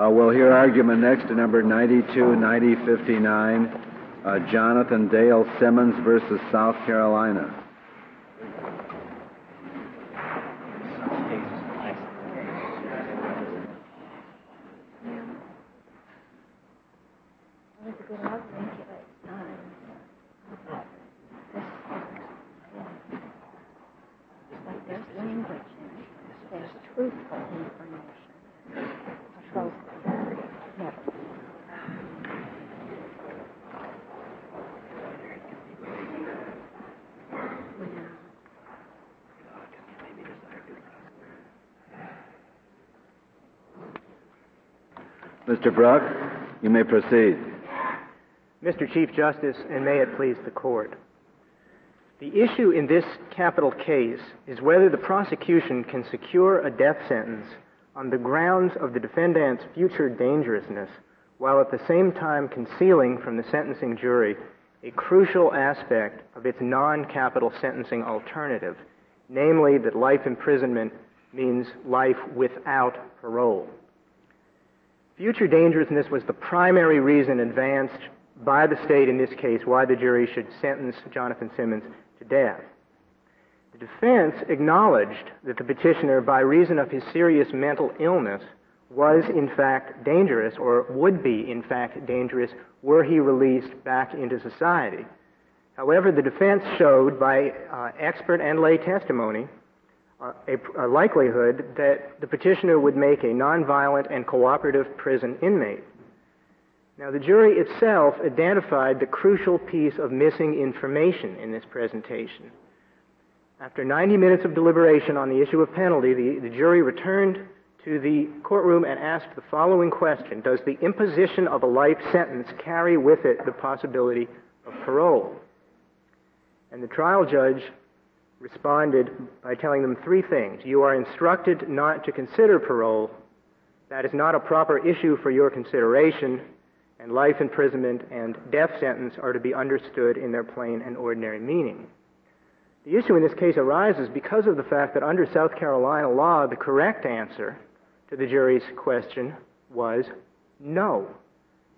Uh, we'll hear argument next to number 92, 9059, uh, Jonathan Dale Simmons versus South Carolina. Mr. Bruck, you may proceed. Mr. Chief Justice, and may it please the Court. The issue in this capital case is whether the prosecution can secure a death sentence on the grounds of the defendant's future dangerousness while at the same time concealing from the sentencing jury a crucial aspect of its non-capital sentencing alternative, namely that life imprisonment means life without parole. Future dangerousness was the primary reason advanced by the state in this case why the jury should sentence Jonathan Simmons to death. The defense acknowledged that the petitioner, by reason of his serious mental illness, was in fact dangerous or would be in fact dangerous were he released back into society. However, the defense showed by uh, expert and lay testimony a, a, likelihood that the petitioner would make a nonviolent and cooperative prison inmate. Now, the jury itself identified the crucial piece of missing information in this presentation. After 90 minutes of deliberation on the issue of penalty, the, the jury returned to the courtroom and asked the following question Does the imposition of a life sentence carry with it the possibility of parole? And the trial judge responded by telling them three things. You are instructed not to consider parole. That is not a proper issue for your consideration, and life imprisonment and death sentence are to be understood in their plain and ordinary meaning. The issue in this case arises because of the fact that under South Carolina law, the correct answer to the jury's question was no.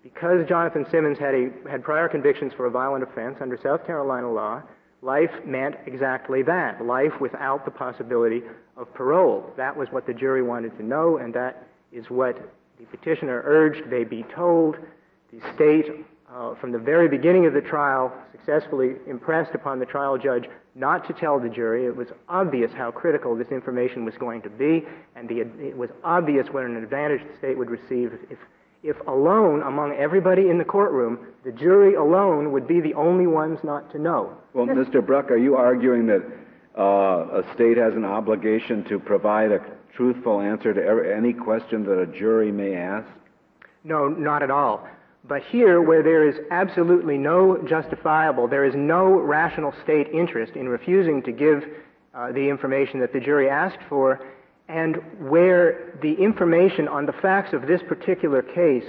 Because Jonathan Simmons had, a, had prior convictions for a violent offense under South Carolina law, life meant exactly that life without the possibility of parole. That was what the jury wanted to know, and that is what the petitioner urged they be told. The state, uh, from the very beginning of the trial, successfully impressed upon the trial judge not to tell the jury. It was obvious how critical this information was going to be, and the, it was obvious what an advantage the state would receive if, if alone among everybody in the courtroom, the jury alone would be the only ones not to know. Well, Mr. Bruck, are you arguing that uh, a state has an obligation to provide a truthful answer to every, any question that a jury may ask? No, not at all. But here, where there is absolutely no justifiable, there is no rational state interest in refusing to give uh, the information that the jury asked for, and where the information on the facts of this particular case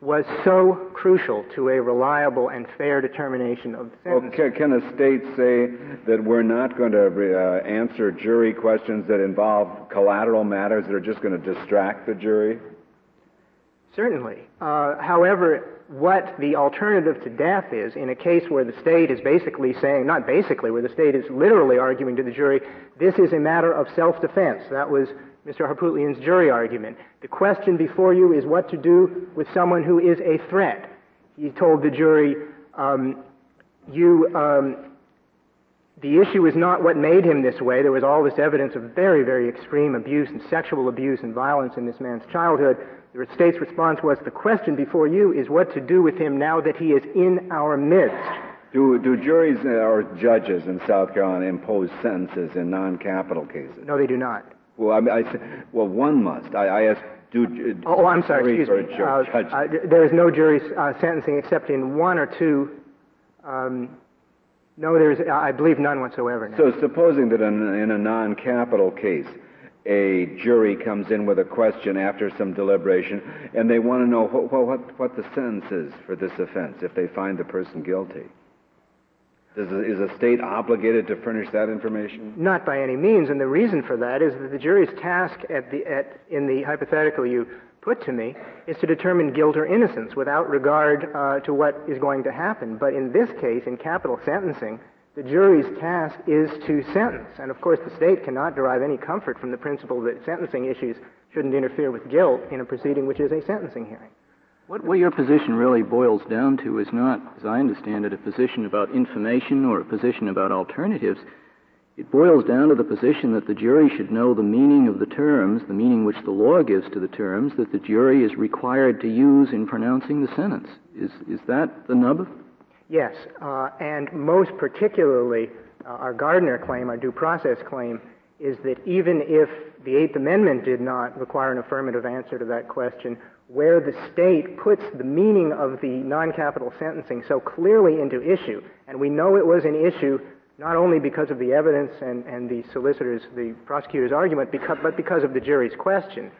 was so crucial to a reliable and fair determination of the sentence. Well, can, a state say that we're not going to uh, answer jury questions that involve collateral matters that are just going to distract the jury? Certainly. Uh, however, what the alternative to death is in a case where the state is basically saying, not basically, where the state is literally arguing to the jury, this is a matter of self defense. That was Mr. Harpootlian's jury argument. The question before you is what to do with someone who is a threat. He told the jury, um, you, um, the issue is not what made him this way. There was all this evidence of very, very extreme abuse and sexual abuse and violence in this man's childhood. The state's response was the question before you is what to do with him now that he is in our midst. Do, do juries or judges in South Carolina impose sentences in non capital cases? No, they do not. Well, I, mean, I well, one must. I, I asked, do. Uh, oh, I'm sorry, excuse me. Uh, uh, there is no jury uh, sentencing except in one or two. Um, no, there's, I believe, none whatsoever. So, supposing that in, in a non capital case, a jury comes in with a question after some deliberation, and they want to know what, what, what the sentence is for this offense if they find the person guilty. Is a, is a state obligated to furnish that information? Not by any means, and the reason for that is that the jury's task at the, at, in the hypothetical you put to me is to determine guilt or innocence without regard uh, to what is going to happen. But in this case, in capital sentencing, the jury's task is to sentence. And of course, the state cannot derive any comfort from the principle that sentencing issues shouldn't interfere with guilt in a proceeding which is a sentencing hearing. What, what your position really boils down to is not, as I understand it, a position about information or a position about alternatives. It boils down to the position that the jury should know the meaning of the terms, the meaning which the law gives to the terms, that the jury is required to use in pronouncing the sentence. Is, is that the nub? Yes, uh, and most particularly, uh, our Gardner claim, our due process claim, is that even if the Eighth Amendment did not require an affirmative answer to that question, where the state puts the meaning of the non capital sentencing so clearly into issue, and we know it was an issue not only because of the evidence and, and the solicitor's, the prosecutor's argument, because, but because of the jury's question.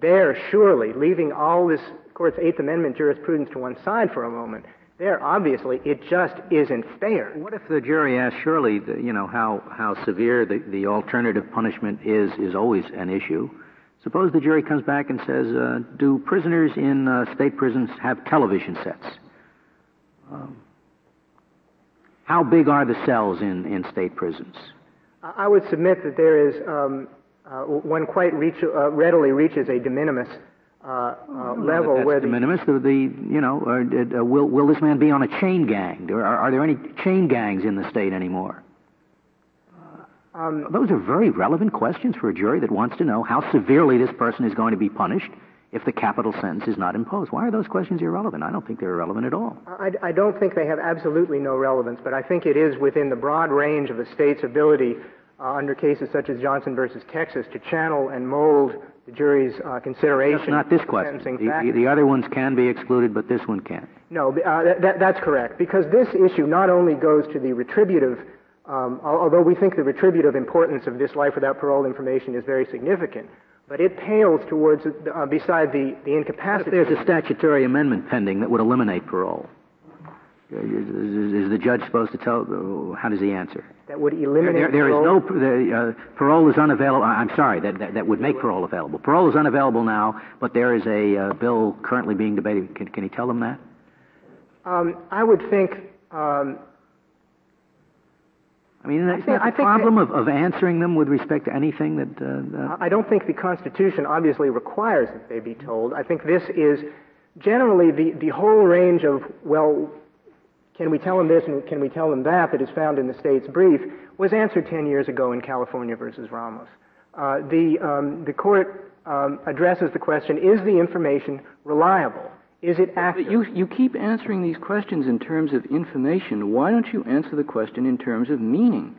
There, surely, leaving all this court's Eighth Amendment jurisprudence to one side for a moment, there, obviously, it just isn't fair. What if the jury asks, surely, the, you know, how, how severe the, the alternative punishment is, is always an issue. Suppose the jury comes back and says, uh, do prisoners in uh, state prisons have television sets? Um, how big are the cells in, in state prisons? I would submit that there is um, uh, one quite reach, uh, readily reaches a de minimis uh, uh level where de minimis. The, the you know, uh, uh, will will this man be on a chain gang? Are, are there any chain gangs in the state anymore? Um, Those are very relevant questions for a jury that wants to know how severely this person is going to be punished if the capital sentence is not imposed. Why are those questions irrelevant? I don't think they're irrelevant at all. I, I don't think they have absolutely no relevance, but I think it is within the broad range of the state's ability uh, under cases such as Johnson versus Texas to channel and mold the jury's uh, consideration. That's not this question. The, the, other ones can be excluded, but this one can't. No, uh, that, that's correct, because this issue not only goes to the retributive, um, although we think the retributive importance of this life without parole information is very significant, but it pales towards, uh, beside the, the incapacity. there's a statutory amendment pending that would eliminate parole. Is, the judge supposed to tell? How does he answer? That would eliminate. There, there is no the, uh, parole is unavailable. I'm sorry. That, that, that would make parole available. Parole is unavailable now, but there is a uh, bill currently being debated. Can, can he tell them that? Um, I would think um, I mean, is that the problem of, of answering them with respect to anything that, uh, that... I don't think the Constitution obviously requires that they be told. I think this is generally the, the whole range of, well, can we tell them this and can we tell them that that is found in the state's brief was answered 10 years ago in California versus Ramos. Uh, the, um, the court um, addresses the question, is the information reliable? Is it accurate? But you, you keep answering these questions in terms of information. Why don't you answer the question in terms of meaning?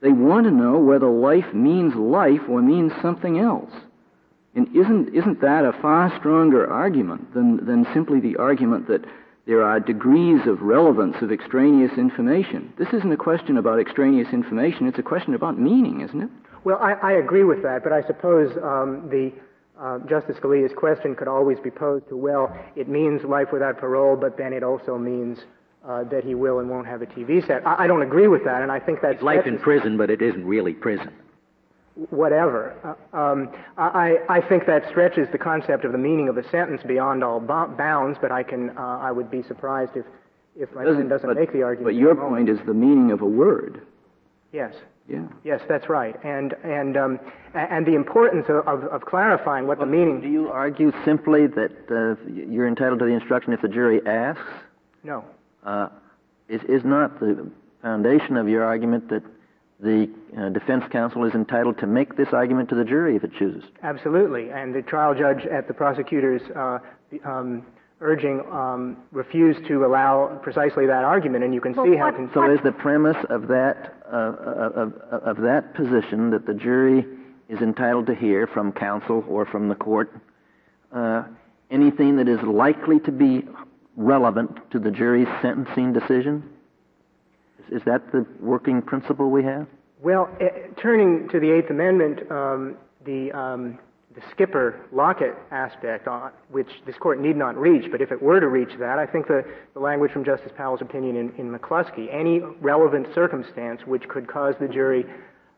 They want to know whether life means life or means something else. And isn't, isn't that a far stronger argument than, than simply the argument that there are degrees of relevance of extraneous information? This isn't a question about extraneous information, it's a question about meaning, isn't it? Well, I, I agree with that, but I suppose um, the uh, Justice Scalia's question could always be posed to, well, it means life without parole, but then it also means uh, that he will and won't have a TV set. I, I don't agree with that, and I think that's life in prison, but it isn't really prison. Whatever. Uh, um, I, I think that stretches the concept of the meaning of a sentence beyond all bounds, but I can uh, I would be surprised if if my doesn't, friend doesn't but, make the argument. But your point is the meaning of a word. Yes. Yeah. Yes, that's right. And and um, and the importance of, of, of clarifying what well, the meaning. Do you argue simply that uh, you're entitled to the instruction if the jury asks? No. Uh, is is not the foundation of your argument that the uh, defense counsel is entitled to make this argument to the jury if it chooses? Absolutely. And the trial judge at the prosecutor's uh, um, urging um, refused to allow precisely that argument, and you can well, see how. Con- so is the premise of that uh, of, of that position that the jury is entitled to hear from counsel or from the court uh, anything that is likely to be relevant to the jury's sentencing decision? Is, is that the working principle we have? Well, uh, turning to the Eighth Amendment, um, the um, the Skipper Lockett aspect, on, which this court need not reach, but if it were to reach that, I think the, the language from Justice Powell's opinion in, in McCleskey, any relevant circumstance which could cause the jury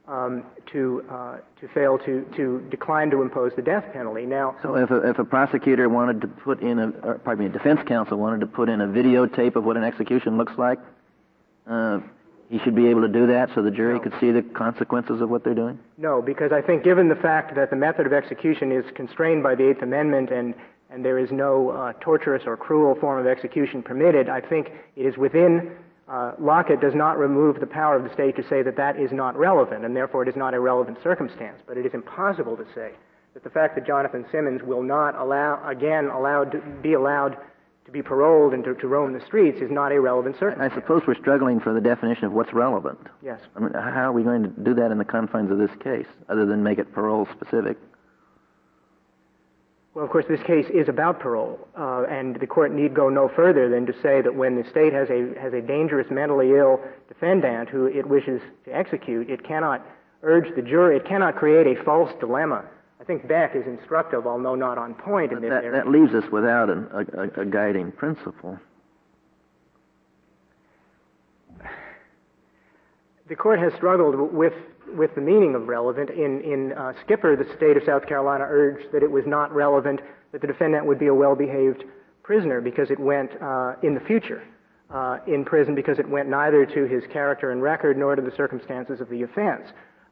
um, to uh, to fail to to decline to impose the death penalty. Now, So if a, if a prosecutor wanted to put in a, or pardon me, a defense counsel wanted to put in a videotape of what an execution looks like, uh, he should be able to do that so the jury No. could see the consequences of what they're doing? no, because I think given the fact that the method of execution is constrained by the Eighth Amendment and and there is no uh, torturous or cruel form of execution permitted, I think it is within. Uh, Lockett does not remove the power of the state to say that that is not relevant, and therefore it is not a relevant circumstance. But it is impossible to say that the fact that Jonathan Simmons will not allow, again, allowed be allowed to be paroled and to, to roam the streets is not a relevant I suppose we're struggling for the definition of what's relevant. Yes. I mean, how are we going to do that in the confines of this case, other than make it parole specific? Well, of course, this case is about parole, uh, and the court need go no further than to say that when the state has a has a dangerous mentally ill defendant who it wishes to execute, it cannot urge the jury. It cannot create a false dilemma. I think Beck is instructive, although not on point in this that, area. that leaves us without an, a, a, guiding principle. the court has struggled with with the meaning of relevant. In in uh, Skipper, the state of South Carolina urged that it was not relevant that the defendant would be a well-behaved prisoner because it went uh, in the future uh, in prison because it went neither to his character and record nor to the circumstances of the offense.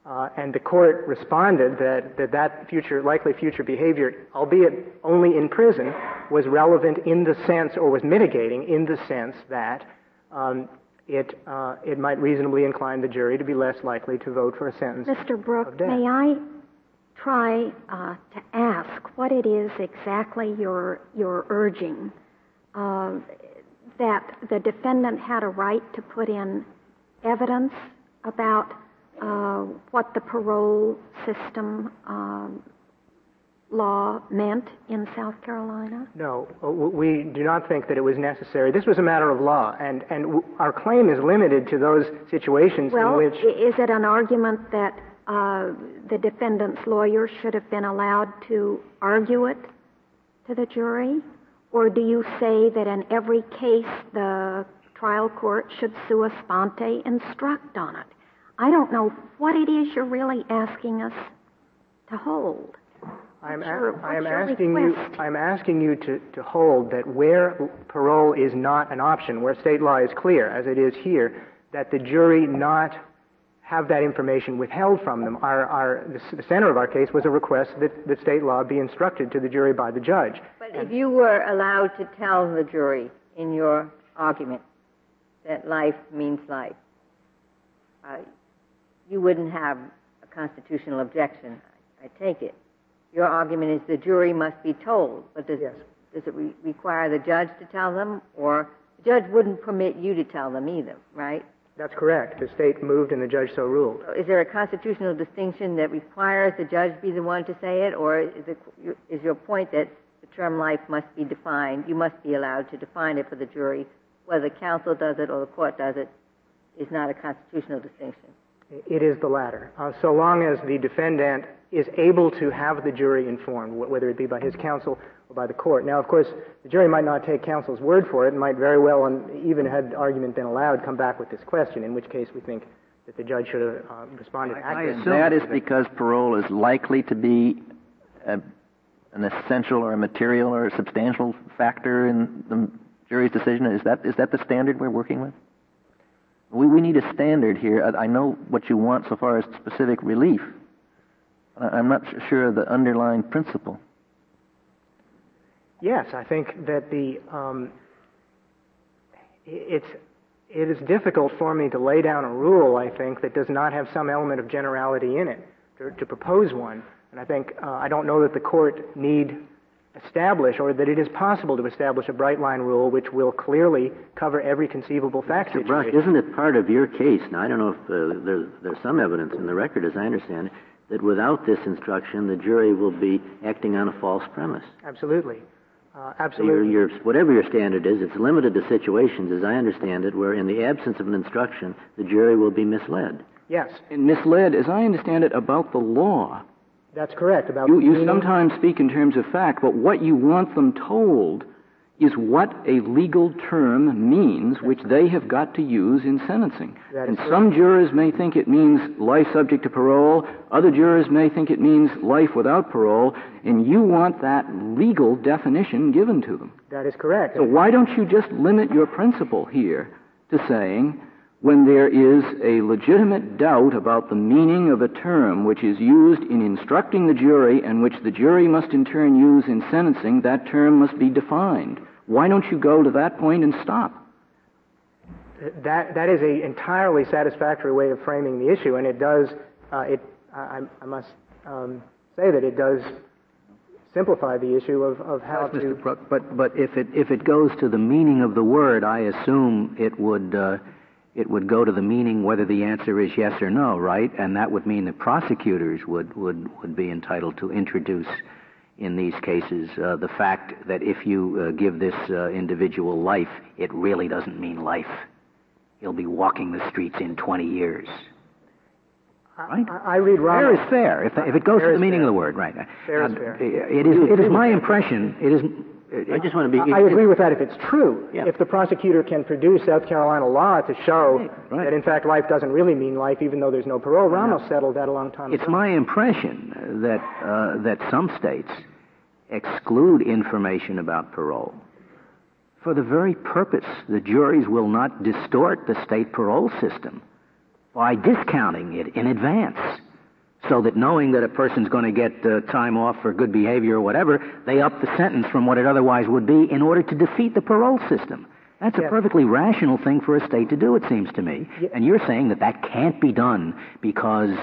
Uh, and the court responded that, that that future, likely future behavior, albeit only in prison, was relevant in the sense, or was mitigating in the sense that um, it, uh, it might reasonably incline the jury to be less likely to vote for a sentence. Mr. death. may I try uh, to ask what it is exactly you're, you're urging? Uh, that the defendant had a right to put in evidence about uh, what the parole system um, law meant in South Carolina? No, uh, we do not think that it was necessary. This was a matter of law, and, and our claim is limited to those situations Well, in which. is it an argument that uh, the defendant's lawyer should have been allowed to argue it to the jury? Or do you say that in every case the trial court should sua sponte instruct on it? I don't know what it is you're really asking us to hold. I'm, What's your- I am what's your asking you. I'm asking you to, to hold that where parole is not an option, where state law is clear, as it is here, that the jury not have that information withheld from them. Our, our, the, the center of our case was a request that, that state law be instructed to the jury by the judge. But if you were allowed to tell the jury in your argument that life means life, uh, you wouldn't have a constitutional objection, I take it. Your argument is the jury must be told, but does, Yes. does it re- require the judge to tell them, or the judge wouldn't permit you to tell them either, right? That's correct. The state moved and the judge so ruled. Is there a constitutional distinction that requires the judge be the one to say it, or is, it, is your point that the term life must be defined? You must be allowed to define it for the jury. Whether counsel does it or the court does it is not a constitutional distinction. It is the latter. Uh, so long as the defendant is able to have the jury informed, whether it be by his counsel or by the court. Now, of course, the jury might not take counsel's word for it and might very well, and even had argument been allowed, come back with this question, in which case we think that the judge should have uh, responded I- I assume- that is because parole is likely to be a, an essential or a material or a substantial factor in the jury's decision. Is that is that the standard we're working with? We, we need a standard here. I, I know what you want so far as specific relief. I, I'm not sure of the underlying principle. Yes, I think that the um, it's it is difficult for me to lay down a rule. I think that does not have some element of generality in it to, to propose one, and I think uh, I don't know that the court need establish or that it is possible to establish a bright line rule which will clearly cover every conceivable fact Mr. Bruck, situation. isn't it part of your case? Now, I don't know if uh, there's, there's some evidence in the record, as I understand it, that without this instruction, the jury will be acting on a false premise. Absolutely, uh, So your, absolutely. your, whatever your standard is, it's limited to situations, as I understand it, where in the absence of an instruction, the jury will be misled. Yes, And misled, as I understand it, about the law. That's correct. About You, you sometimes speak in terms of fact, but what you want them told is what a legal term means, which they have got to use in sentencing. And some jurors may think it means life subject to parole, other jurors may think it means life without parole, and you want that legal definition given to them. That is correct. So why don't you just limit your principle here to saying when there is a legitimate doubt about the meaning of a term which is used in instructing the jury and which the jury must in turn use in sentencing, that term must be defined. Why don't you go to that point and stop? That, that is an entirely satisfactory way of framing the issue, and it does, uh, it, I, I must um, say that it does simplify the issue of, of how yes, to. Mr. Bruck, but, but if, it, if it goes to the meaning of the word, I assume it would. Uh, it would go to the meaning whether the answer is yes or no, right? And that would mean that prosecutors would, would, would be entitled to introduce in these cases uh, the fact that if you uh, give this uh, individual life, it really doesn't mean life. He'll be walking the streets in 20 years. Right? I, I read Fair is fair. If, if it goes to the meaning fair. of the word, right? Fair is Uh, fair. It is, it is my impression, it is, I just want to be. I agree with that if it's true. Yeah. If the prosecutor can produce South Carolina law to show Right. that in fact life doesn't really mean life, even though there's no parole, Ramos settled that a long time It's ago. It's my impression that uh, that some states exclude information about parole for the very purpose the juries will not distort the state parole system by discounting it in advance. So that knowing that a person's going to get uh, time off for good behavior or whatever, they up the sentence from what it otherwise would be in order to defeat the parole system. That's a perfectly rational thing for a state to do, it seems to me. Ye- And you're saying that that can't be done because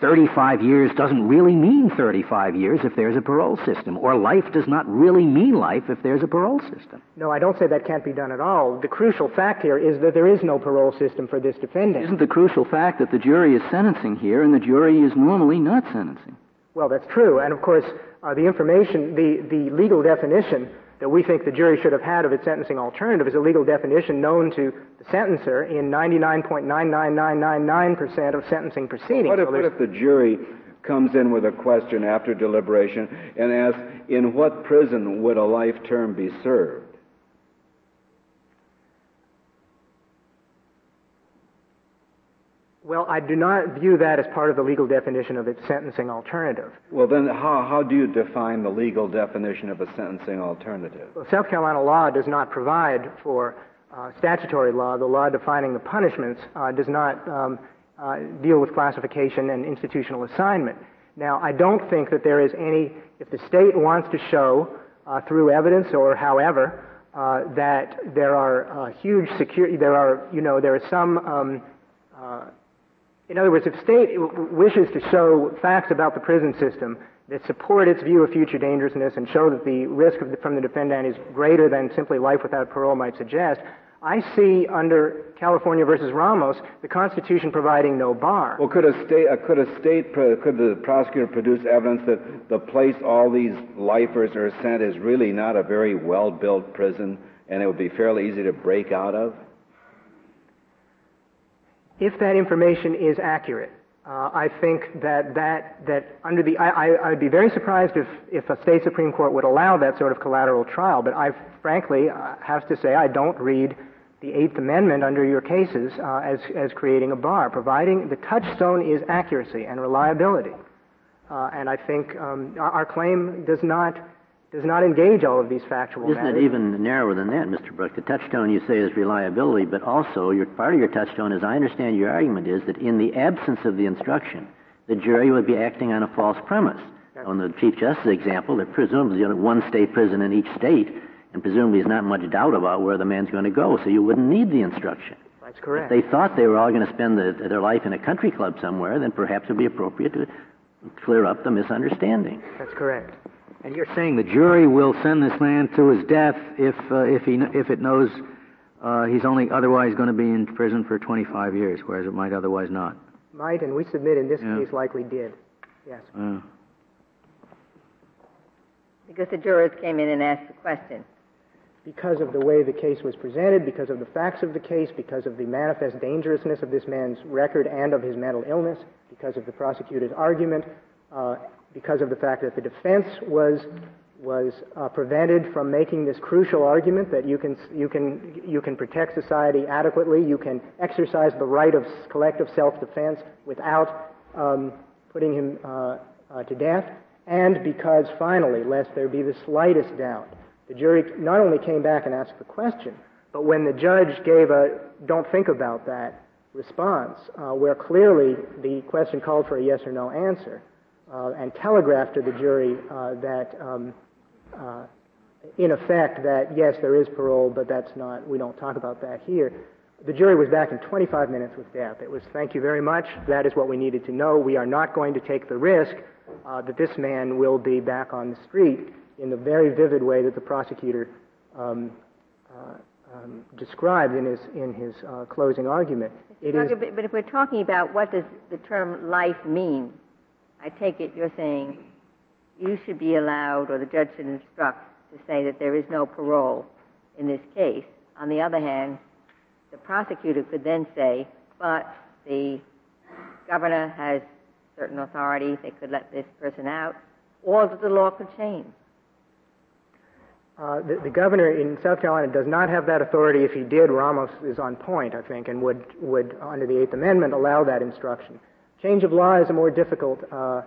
35 years doesn't really mean 35 years if there's a parole system, or life does not really mean life if there's a parole system. No, I don't say that can't be done at all. The crucial fact here is that there is no parole system for this defendant. Isn't the crucial fact that the jury is sentencing here and the jury is normally not sentencing? Well, that's true. And of course, uh, the information, the, the legal definition that we think the jury should have had of its sentencing alternative is a legal definition known to the sentencer in 99.99999% of sentencing proceedings. What if, what if the jury comes in with a question after deliberation and asks, in what prison would a life term be served? Well, I do not view that as part of the legal definition of its sentencing alternative. Well, then how, how do you define the legal definition of a sentencing alternative? Well, South Carolina law does not provide for uh, statutory law. The law defining the punishments uh, does not um, uh, deal with classification and institutional assignment. Now, I don't think that there is any, if the state wants to show uh, through evidence or however uh, that there are uh, huge security, there are, you know, there is some um, uh, in other words, if state wishes to show facts about the prison system that support its view of future dangerousness and show that the risk the, from the defendant is greater than simply life without parole might suggest, I see under California versus Ramos the Constitution providing no bar. Well, could a state, uh, could a state, could the prosecutor produce evidence that the place all these lifers are sent is really not a very well-built prison, and it would be fairly easy to break out of? If that information is accurate, uh, I think that that that under the I, I, I'd be very surprised if if a state supreme court would allow that sort of collateral trial. But I frankly uh, have to say I don't read the Eighth Amendment under your cases uh, as as creating a bar, providing the touchstone is accuracy and reliability. Uh, and I think um, our, our claim does not does not engage all of these factual Isn't matters. it even narrower than that, Mr. Bruck? The touchstone you say is reliability, but also your part of your touchstone, as I understand your argument, is that in the absence of the instruction, the jury would be acting on a false premise. On the Chief Justice example, there presumably only one state prison in each state, and presumably there's not much doubt about where the man's going to go, so you wouldn't need the instruction. That's correct. If they thought they were all going to spend the, their life in a country club somewhere, then perhaps it would be appropriate to clear up the misunderstanding. That's correct. And you're saying the jury will send this man to his death if uh, if he if it knows uh, he's only otherwise going to be in prison for 25 years, whereas it might otherwise not. Might and we submit in this Yeah. case likely did. Yes. Uh, Because the jurors came in and asked the question. because of the way the case was presented, because of the facts of the case, because of the manifest dangerousness of this man's record and of his mental illness, because of the prosecutor's argument, uh, because of the fact that the defense was was uh, prevented from making this crucial argument that you can, you, can, you can protect society adequately, you can exercise the right of collective self-defense without um, putting him uh, uh, to death, and because finally, lest there be the slightest doubt, the jury not only came back and asked the question, but when the judge gave a don't think about that response, uh, where clearly the question called for a yes or no answer, and telegraphed to the jury uh, that, um, uh, in effect, that yes, there is parole, but that's not, we don't talk about that here. The jury was back in 25 minutes with death. It was, thank you very much. That is what we needed to know. We are not going to take the risk uh, that this man will be back on the street in the very vivid way that the prosecutor um, uh, um, described in his in his uh, closing argument. It is, but if we're talking about what does the term life mean, I take it you're saying you should be allowed, or the judge should instruct to say that there is no parole in this case. On the other hand, the prosecutor could then say, but the governor has certain authority; they could let this person out, or that the law could change. Uh, the, the, governor in South Carolina does not have that authority. If he did, Ramos is on point, I think, and would, would under the Eighth Amendment, allow that instruction. Change of law is a more difficult uh,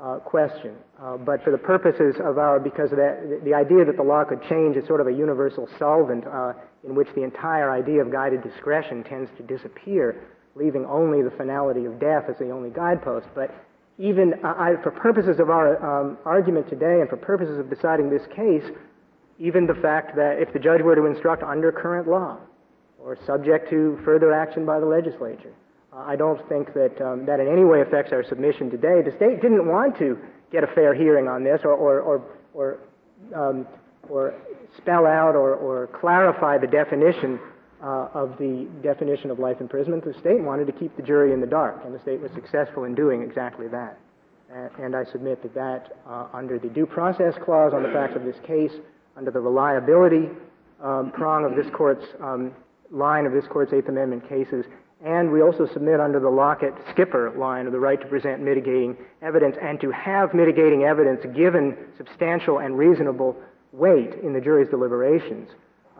uh, question, uh, but for the purposes of our, because of that, the, idea that the law could change is sort of a universal solvent uh, in which the entire idea of guided discretion tends to disappear, leaving only the finality of death as the only guidepost. But even uh, I, for purposes of our um, argument today and for purposes of deciding this case, even the fact that if the judge were to instruct under current law or subject to further action by the legislature, I don't think that um, that in any way affects our submission today. The state didn't want to get a fair hearing on this or, or, or, or, um, or spell out or, or clarify the definition uh, of the definition of life imprisonment. The state wanted to keep the jury in the dark, and the state was successful in doing exactly that. And, I submit that that, uh, under the due process clause on the facts of this case, under the reliability um, prong of this court's um, line of this court's Eighth Amendment cases, and we also submit under the Lockett Skipper line of the right to present mitigating evidence and to have mitigating evidence given substantial and reasonable weight in the jury's deliberations.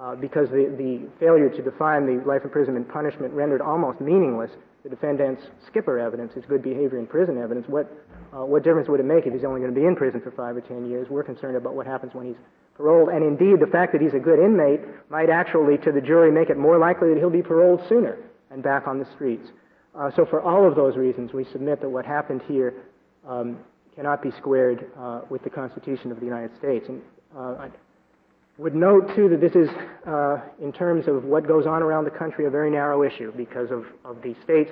Uh, because the, the failure to define the life imprisonment punishment rendered almost meaningless the defendant's skipper evidence, his good behavior in prison evidence. What, uh, what difference would it make if he's only going to be in prison for five or ten years? We're concerned about what happens when he's paroled. And indeed, the fact that he's a good inmate might actually, to the jury, make it more likely that he'll be paroled sooner and back on the streets. Uh, so, for all of those reasons, we submit that what happened here um, cannot be squared uh, with the Constitution of the United States. And uh, I would note, too, that this is, uh, in terms of what goes on around the country, a very narrow issue because of, of the states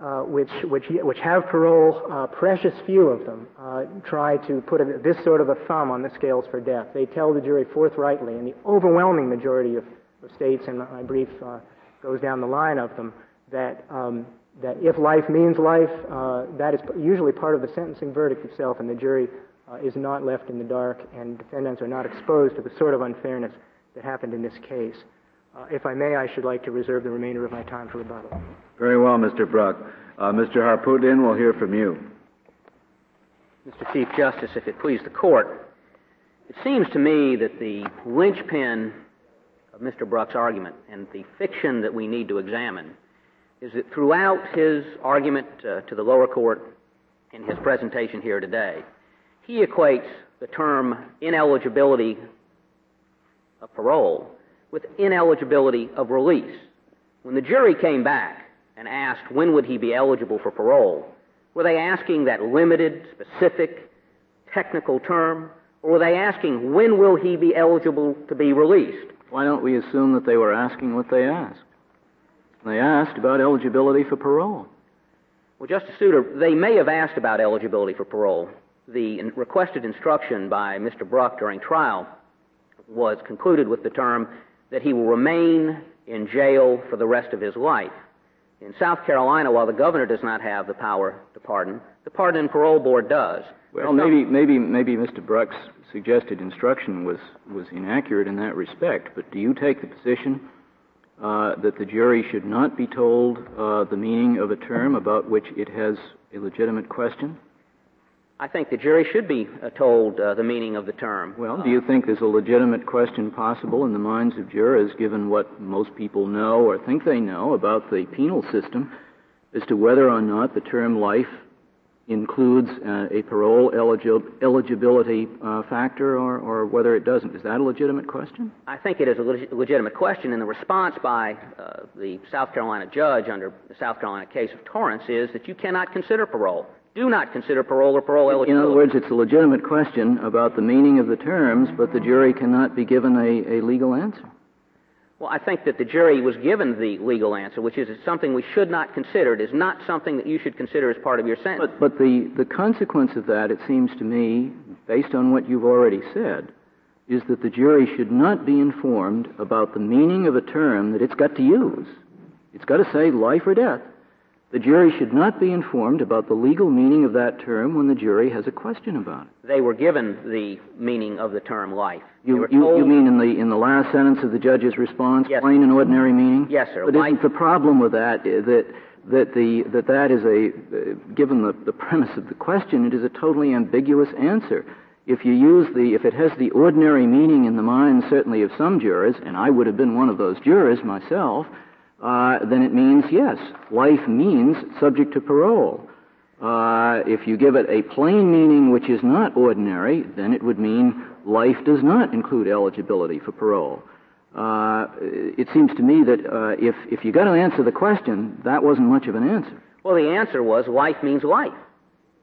uh, which, which, which have parole, uh, precious few of them uh, try to put a, this sort of a thumb on the scales for death. They tell the jury forthrightly, and the overwhelming majority of, of states, and my brief uh, goes down the line of them, that, um, that if life means life, uh, that is usually part of the sentencing verdict itself, and the jury is not left in the dark, and defendants are not exposed to the sort of unfairness that happened in this case. Uh, if I may, I should like to reserve the remainder of my time for rebuttal. Very well, Mr. Bruck. Uh, Mr. Harpootlian, we'll hear from you. Mr. Chief Justice, if it please the court, it seems to me that the linchpin of Mr. Bruck's argument and the fiction that we need to examine is that throughout his argument uh, to the lower court in his presentation here today, he equates the term ineligibility of parole with ineligibility of release. When the jury came back and asked when would he be eligible for parole, were they asking that limited, specific, technical term, or were they asking when will he be eligible to be released? Why don't we assume that they were asking what they asked? They asked about eligibility for parole. Well, Justice Souter, they may have asked about eligibility for parole. The requested instruction by Mr. Bruck during trial was concluded with the term that he will remain in jail for the rest of his life. In South Carolina, while the governor does not have the power to pardon, the Pardon and Parole Board does. Well, maybe, maybe, maybe Mr. Bruck's suggested instruction was, was inaccurate in that respect, but do you take the position uh, that the jury should not be told uh, the meaning of a term about which it has a legitimate question? I think the jury should be uh, told uh, the meaning of the term. Well, do you think there's a legitimate question possible in the minds of jurors, given what most people know or think they know about the penal system, as to whether or not the term life includes uh, a parole eligi- eligibility uh, factor or, or, whether it doesn't? Is that a legitimate question? I think it is a leg- legitimate question, and the response by uh, the South Carolina judge under the South Carolina case of Torrence is that you cannot consider parole do not consider parole or parole eligibility. In other words, it's a legitimate question about the meaning of the terms, but the jury cannot be given a, a legal answer. Well, I think that the jury was given the legal answer, which is it's something we should not consider. It is not something that you should consider as part of your sentence. But, but the, the consequence of that, it seems to me, based on what you've already said, is that the jury should not be informed about the meaning of a term that it's got to use. It's got to say life or death. The jury should not be informed about the legal meaning of that term when the jury has a question about it. They were given the meaning of the term life. You, you, you, mean in the in the last sentence of the judge's response, yes, plain and ordinary meaning? Yes, sir. But isn't the problem with that that that the that that is a uh, given the, the premise of the question, it is a totally ambiguous answer. If you use the if it has the ordinary meaning in the mind, certainly of some jurors, and I would have been one of those jurors myself uh, then it means yes, life means subject to parole. Uh, if you give it a plain meaning which is not ordinary, then it would mean life does not include eligibility for parole. Uh, it seems to me that uh, if, if you got to answer the question, that wasn't much of an answer. Well, the answer was life means life.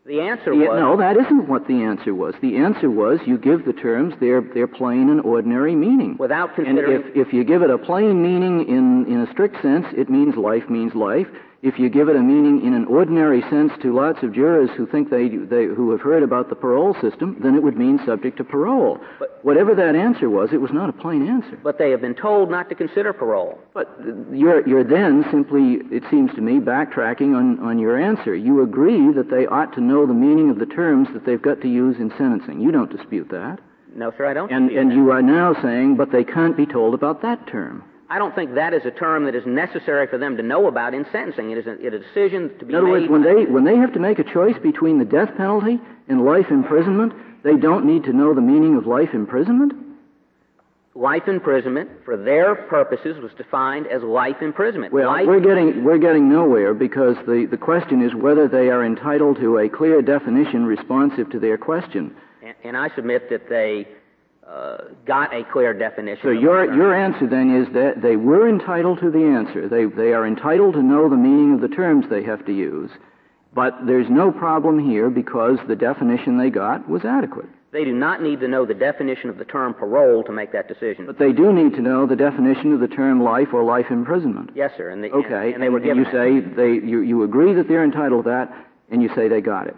The answer yeah, no. That isn't what the answer was. The answer was you give the terms their their plain and ordinary meaning. Without considering. And if if you give it a plain meaning in in a strict sense, it means life means life. If you give it a meaning in an ordinary sense to lots of jurors who think they, they who have heard about the parole system, then it would mean subject to parole. But whatever that answer was, it was not a plain answer. But they have been told not to consider parole. But you're you're then simply, it seems to me, backtracking on on your answer. You agree that they ought to know the meaning of the terms that they've got to use in sentencing. You don't dispute that. No, sir, I don't. And and that. you are now saying, but they can't be told about that term. I don't think that is a term that is necessary for them to know about in sentencing. It is a, it is a decision to be made. In other made. words, when they, when they have to make a choice between the death penalty and life imprisonment, they don't need to know the meaning of life imprisonment? Life imprisonment, for their purposes, was defined as life imprisonment. Well, life we're getting, we're getting nowhere because the, the question is whether they are entitled to a clear definition responsive to their question. And, and I submit that they uh, got a clear definition. So your your answer then is that they were entitled to the answer. They they are entitled to know the meaning of the terms they have to use, but there's no problem here because the definition they got was adequate. They do not need to know the definition of the term parole to make that decision. But they do need to know the definition of the term life or life imprisonment. Yes, sir. And okay, and, and they were given. You say they you you agree that they're entitled to that, and you say they got it.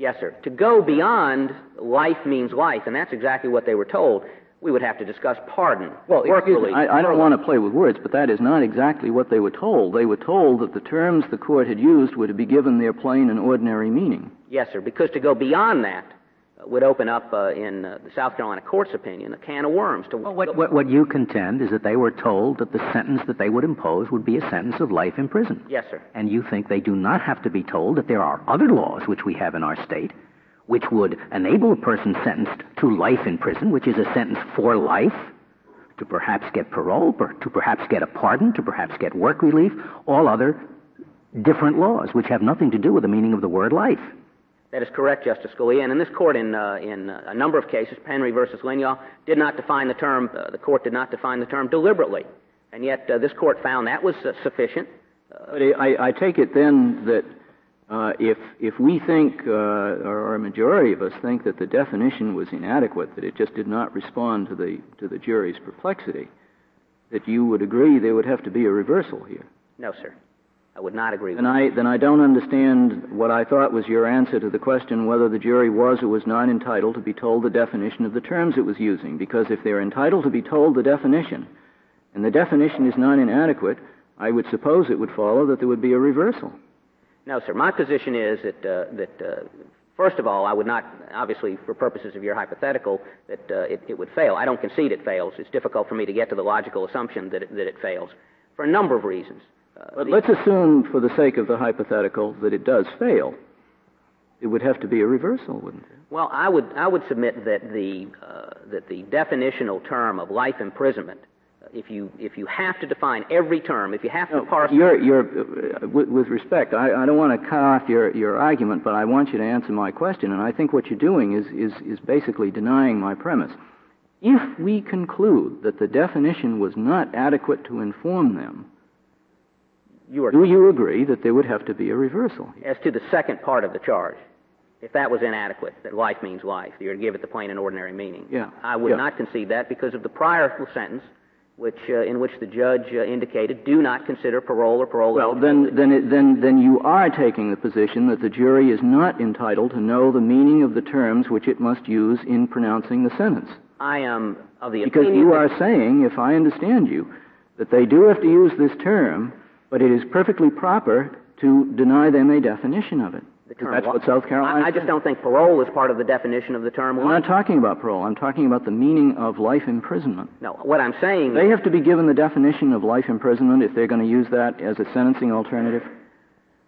Yes, sir. To go beyond life means life, and that's exactly what they were told. We would have to discuss pardon, well, work release. I, I don't want to play with words, but that is not exactly what they were told. They were told that the terms the court had used were to be given their plain and ordinary meaning. Yes, sir. Because to go beyond that would open up, uh, in uh, the South Carolina court's opinion, a can of worms. To well, what, what, what you contend is that they were told that the sentence that they would impose would be a sentence of life in prison. Yes, sir. And you think they do not have to be told that there are other laws which we have in our state which would enable a person sentenced to life in prison, which is a sentence for life, to perhaps get parole, to perhaps get a pardon, to perhaps get work relief, all other different laws which have nothing to do with the meaning of the word life. That is correct, Justice Scalia. And in this court, in, uh, in uh, a number of cases, Penry versus Lynaugh, did not define the term, uh, the court did not define the term deliberately. And yet uh, this court found that was uh, sufficient. Uh, but I, I take it then that uh, if if we think, uh, or a majority of us think, that the definition was inadequate, that it just did not respond to the to the jury's perplexity, that you would agree there would have to be a reversal here. No, sir. I would not agree. Then I then I don't understand what I thought was your answer to the question whether the jury was or was not entitled to be told the definition of the terms it was using. Because if they're entitled to be told the definition, and the definition is not inadequate, I would suppose it would follow that there would be a reversal. No, sir. My position is that uh, that uh, first of all, I would not, obviously, for purposes of your hypothetical, that uh, it, it, would fail. I don't concede it fails. It's difficult for me to get to the logical assumption that it, that it fails for a number of reasons. Uh, but let's assume, for the sake of the hypothetical, that it does fail. it would have to be a reversal, wouldn't it? Well, I would I would submit that the uh, that the definitional term of life imprisonment, if you if you have to define every term, if you have to parse. You're, you're, uh, with, with, respect, I, I don't want to cut off your, your argument, but I want you to answer my question, and I think what you're doing is, is, is basically denying my premise. If we conclude that the definition was not adequate to inform them, you are, do you agree that there would have to be a reversal? As to the second part of the charge, if that was inadequate, that life means life, you're to give it the plain and ordinary meaning. Yeah. I would yeah. not concede that because of the prior sentence, which uh, in which the judge uh, indicated, do not consider parole or parole. Well, then, then, it, then, then you are taking the position that the jury is not entitled to know the meaning of the terms which it must use in pronouncing the sentence. I am of the because you are saying, if I understand you, that they do have to use this term, but it is perfectly proper to deny them a definition of it. That's what? South Carolina. I, I just don't think parole is part of the definition of the term. I'm not talking about parole. I'm talking about the meaning of life imprisonment. No, what I'm saying. They have to be given the definition of life imprisonment if they're going to use that as a sentencing alternative.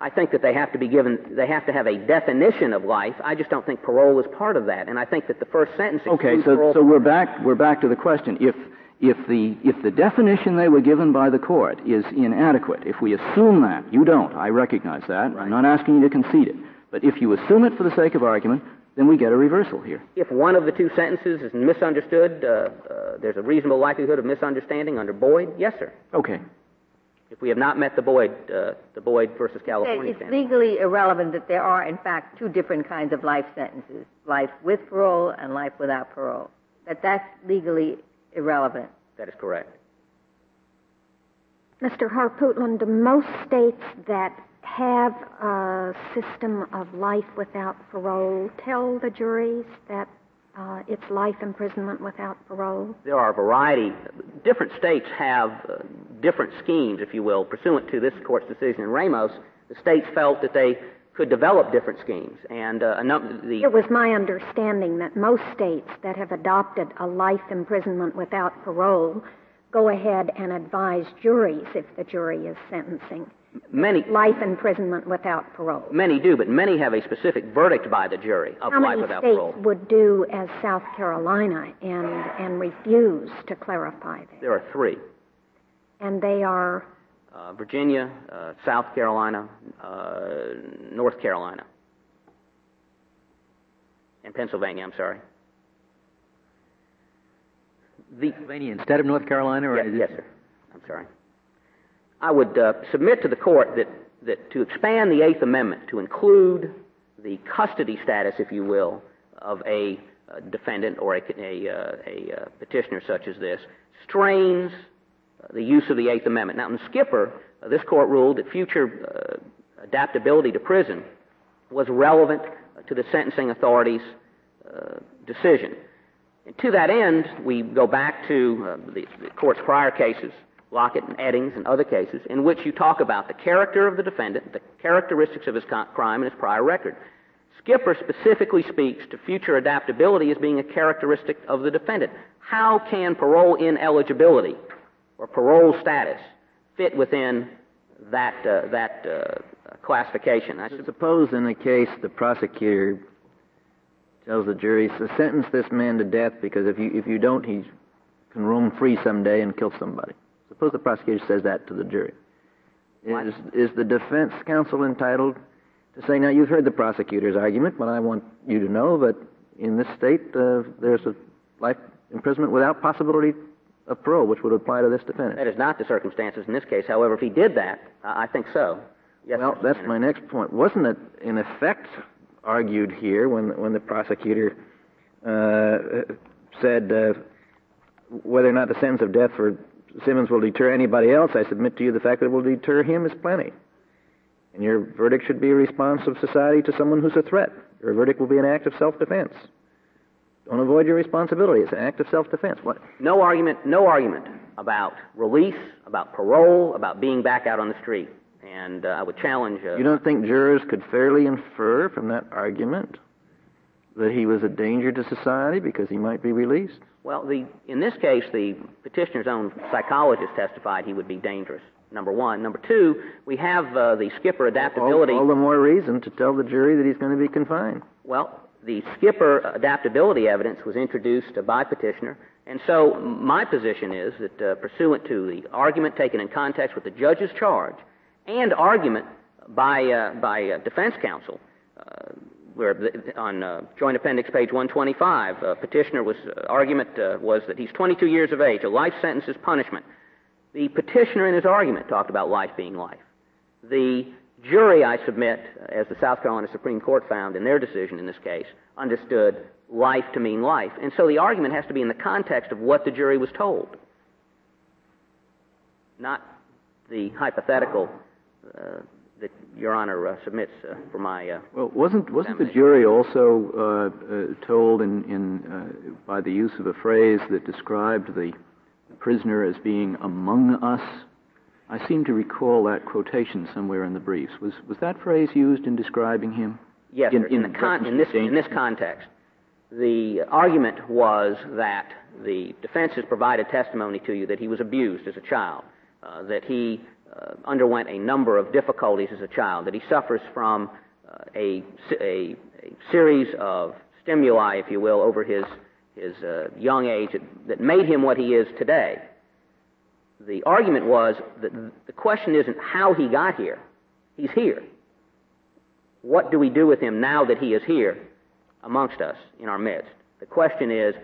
I think that they have to be given, they have to have a definition of life. I just don't think parole is part of that. And I think that the first sentence. Okay, so, parole. so we're back, we're back to the question. If, if the, if the definition they were given by the court is inadequate, if we assume that, you don't, I recognize that. Right. I'm not asking you to concede it. But if you assume it for the sake of argument, then we get a reversal here. If one of the two sentences is misunderstood, uh, uh, there's a reasonable likelihood of misunderstanding under Boyde, yes, sir. Okay. If we have not met the Boyde, uh, the Boyde versus California It's standard. legally irrelevant that there are, in fact, two different kinds of life sentences: life with parole and life without parole. That that's legally irrelevant. That is correct. Mr. Harpootlian, do most states that have a system of life without parole tell the juries that uh, it's life imprisonment without parole? There are a variety. Different states have uh, different schemes, if you will, pursuant to this court's decision in Ramos. The states felt that they could develop different schemes, and uh, the. It was my understanding that most states that have adopted a life imprisonment without parole go ahead and advise juries if the jury is sentencing. Many life imprisonment without parole. Many do, but many have a specific verdict by the jury of How life many without states parole. would do as South Carolina and and refuse to clarify that? There are three: And they are uh, Virginia, uh, South Carolina, uh, North Carolina, and Pennsylvania. I'm sorry. The, Pennsylvania instead of North Carolina, or yes, yes, sir. I'm sorry. I would uh, submit to the court that, that to expand the Eighth Amendment to include the custody status, if you will, of a uh, defendant or a, a, uh, a petitioner such as this strains the use of the Eighth Amendment. Now, in Skipper, uh, this court ruled that future uh, adaptability to prison was relevant to the sentencing authority's uh, decision. And to that end, we go back to the, the court's prior cases, Lockett and Eddings and other cases, in which you talk about the character of the defendant, the characteristics of his crime, and his prior record. Skipper specifically speaks to future adaptability as being a characteristic of the defendant. How can parole ineligibility or parole status fit within that, uh, that uh, classification? I should Suppose in a case the prosecutor tells the jury, "So sentence this man to death because if you if you don't, he can roam free someday and kill somebody." Suppose the prosecutor says that to the jury. Is is the defense counsel entitled to say, "Now you've heard the prosecutor's argument, but I want you to know that in this state uh, there's a life imprisonment without possibility of parole, which would apply to this defendant." That is not the circumstances in this case. However, if he did that, I think so. Yes, well, Mr. that's Tanner. my next point. Wasn't it, in effect, argued here when when the prosecutor uh, said uh, whether or not the sentence of death for Simmons will deter anybody else? I submit to you the fact that it will deter him is plenty. And your verdict should be a response of society to someone who's a threat. Your verdict will be an act of self-defense. Don't avoid your responsibility. It's an act of self-defense. What? No argument, no argument about release, about parole, about being back out on the street. And uh, I would challenge. Uh, You don't think jurors could fairly infer from that argument that he was a danger to society because he might be released? well, the in this case, the petitioner's own psychologist testified he would be dangerous. Number one. Number two, we have uh, the skipper adaptability. All, all the more reason to tell the jury that he's going to be confined. Well, the skipper adaptability evidence was introduced by petitioner, and so my position is that uh, pursuant to the argument taken in context with the judge's charge and argument by uh, by uh, defense counsel, uh, where on uh, Joint Appendix page 125, uh, petitioner was argument was that he's 22 years of age, a life sentence is punishment. The petitioner in his argument talked about life being life. The jury, I submit, as the South Carolina Supreme Court found in their decision in this case, understood life to mean life. And so the argument has to be in the context of what the jury was told, not the hypothetical uh, that Your Honor uh, submits uh, for my. Uh, well, wasn't wasn't the jury also uh, uh, told in, in by the use of a phrase that described the prisoner as being among us? I seem to recall that quotation somewhere in the briefs. Was was that phrase used in describing him? Yes, in, in, in, con- in this in this context, the argument was that the defense has provided testimony to you that he was abused as a child, uh, that he uh, underwent a number of difficulties as a child, that he suffers from uh, a, a, a, series of stimuli, if you will, over his, his uh, young age that, that made him what he is today. The argument was that the question isn't how he got here. He's here. What do we do with him now that he is here amongst us in our midst? The question is,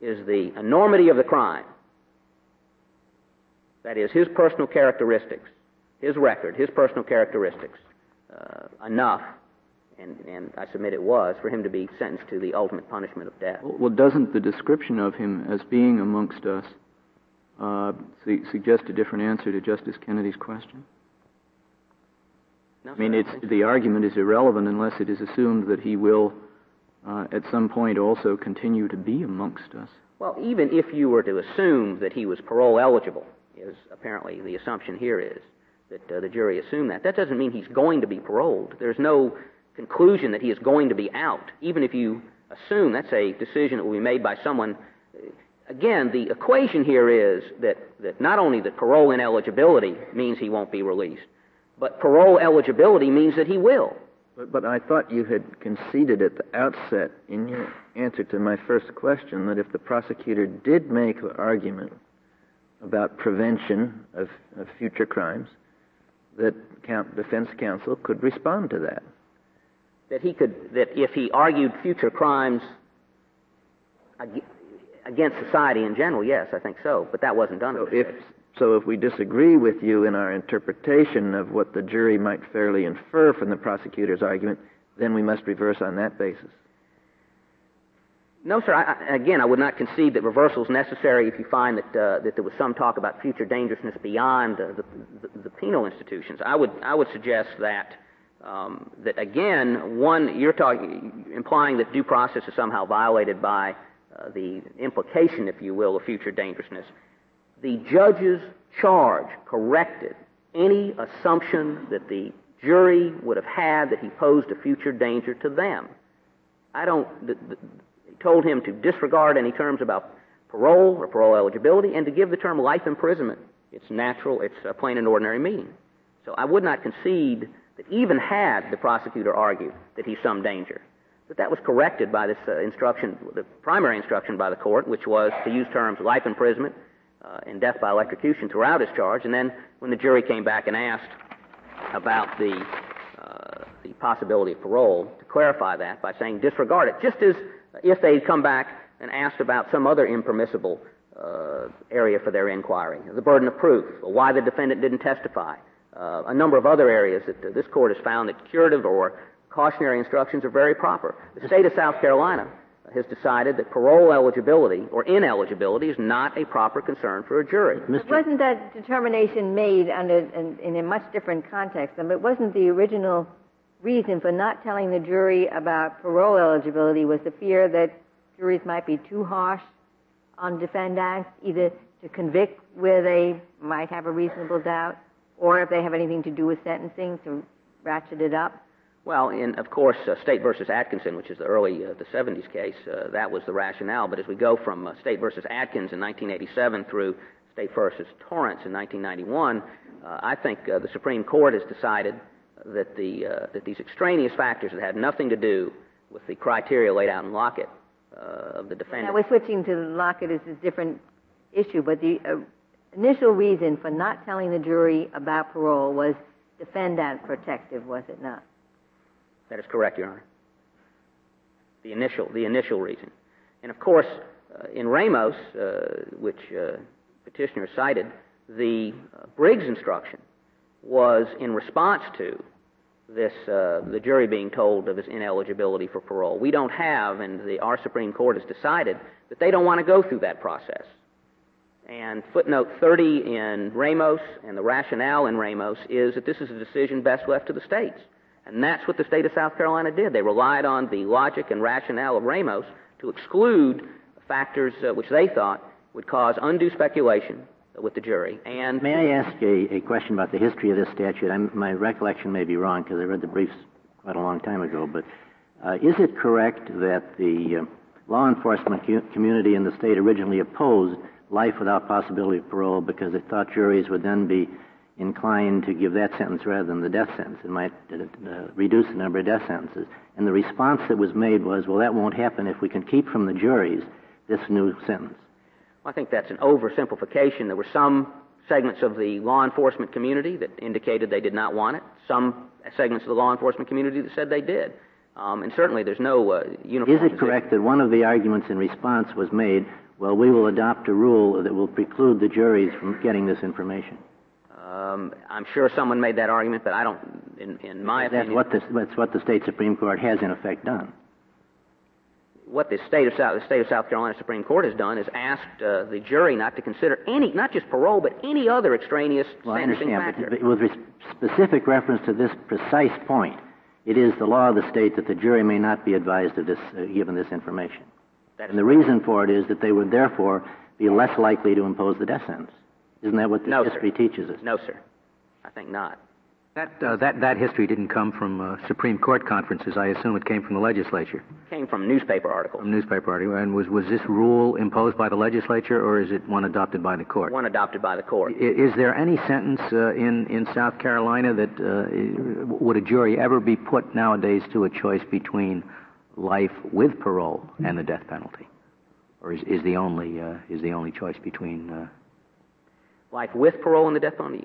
is the enormity of the crime that is, his personal characteristics, his record, his personal characteristics, uh, enough, and, and I submit it was, for him to be sentenced to the ultimate punishment of death. Well, doesn't the description of him as being amongst us uh, su- suggest a different answer to Justice Kennedy's question? No, I mean, it's, the argument is irrelevant unless it is assumed that he will, uh, at some point, also continue to be amongst us. Well, even if you were to assume that he was parole eligible, is apparently the assumption here is that uh, the jury assumed that. That doesn't mean he's going to be paroled. There's no conclusion that he is going to be out. Even if you assume that's a decision that will be made by someone. Again, the equation here is that, that not only that parole ineligibility means he won't be released, but parole eligibility means that he will. But, but I thought you had conceded at the outset in your answer to my first question that if the prosecutor did make the argument about prevention of, of future crimes, that count, defense counsel could respond to that. That he could, that if he argued future crimes against society in general, yes, I think so. But that wasn't done. So if, so if we disagree with you in our interpretation of what the jury might fairly infer from the prosecutor's argument, then we must reverse on that basis. No, sir. I, again, I would not concede that reversal is necessary if you find that uh, that there was some talk about future dangerousness beyond uh, the, the, the, penal institutions. I would I would suggest that um, that again, one you're talking implying that due process is somehow violated by uh, the implication, if you will, of future dangerousness. The judge's charge corrected any assumption that the jury would have had that he posed a future danger to them. I don't. The, told him to disregard any terms about parole or parole eligibility and to give the term life imprisonment its natural, its uh, plain and ordinary meaning. So I would not concede that even had the prosecutor argued that he's some danger, that that was corrected by this uh, instruction, the primary instruction by the court, which was to use terms life imprisonment uh, and death by electrocution throughout his charge. And then when the jury came back and asked about the uh, the possibility of parole, to clarify that by saying disregard it, just as if they'd come back and asked about some other impermissible uh, area for their inquiry, the burden of proof, why the defendant didn't testify, uh, a number of other areas that this court has found that curative or cautionary instructions are very proper. The state of South Carolina has decided that parole eligibility or ineligibility is not a proper concern for a jury. Mr. Wasn't that determination made under in, in a much different context? I mean, it wasn't the original reason for not telling the jury about parole eligibility was the fear that juries might be too harsh on defendants, either to convict where they might have a reasonable doubt, or if they have anything to do with sentencing, to ratchet it up? Well, in of course, uh, State versus Atkinson, which is the early uh, the 70s case, uh, that was the rationale. But as we go from uh, State versus Atkins in 1987 through State versus Torrence in 1991, uh, I think uh, the Supreme Court has decided that the that these extraneous factors that had nothing to do with the criteria laid out in Lockett of the defendant. Now we're switching to Lockett as a different issue, but the initial reason for not telling the jury about parole was defendant protective, was it not? That is correct, Your Honor. The initial the initial reason, and of course, uh, in Ramos, uh, which uh, petitioner cited, the Briggs instruction was in response to this uh, the jury being told of his ineligibility for parole. We don't have, and the, our Supreme Court has decided that they don't want to go through that process. And footnote 30 in Ramos and the rationale in Ramos is that this is a decision best left to the states. And that's what the state of South Carolina did. They relied on the logic and rationale of Ramos to exclude factors uh, which they thought would cause undue speculation with the jury. And may I ask a, a question about the history of this statute? I'm, my recollection may be wrong because I read the briefs quite a long time ago. But uh, is it correct that the uh, law enforcement cu- community in the state originally opposed life without possibility of parole because it thought juries would then be inclined to give that sentence rather than the death sentence. It might uh, uh, reduce the number of death sentences. And the response that was made was, well, that won't happen if we can keep from the juries this new sentence. Well, I think that's an oversimplification. There were some segments of the law enforcement community that indicated they did not want it, some segments of the law enforcement community that said they did. Um, and certainly there's no uh, uniform. Is it correct that one of the arguments in response was made, well, we will adopt a rule that will preclude the juries from getting this information? Um, I'm sure someone made that argument, but I don't, in, in my that's opinion. What the, that's what the state Supreme Court has in effect done what the state of South, the state of South Carolina Supreme Court has done is asked uh, the jury not to consider any, not just parole, but any other extraneous well, sentencing I factor. But with specific reference to this precise point, it is the law of the state that the jury may not be advised of this, uh, given this information. and the reason for it is that they would therefore be less likely to impose the death sentence. Isn't that what the no, history sir. teaches us? No, sir. I think not. That, uh, that, that history didn't come from uh, Supreme Court conferences. I assume it came from the legislature. Came from newspaper articles. From newspaper articles. And was, was this rule imposed by the legislature, or is it one adopted by the court? One adopted by the court. I, is there any sentence uh, in, in South Carolina that uh, would a jury ever be put nowadays to a choice between life with parole and the death penalty? Or is, is, the, only, uh, is the only choice between... Uh, life with parole and the death penalty?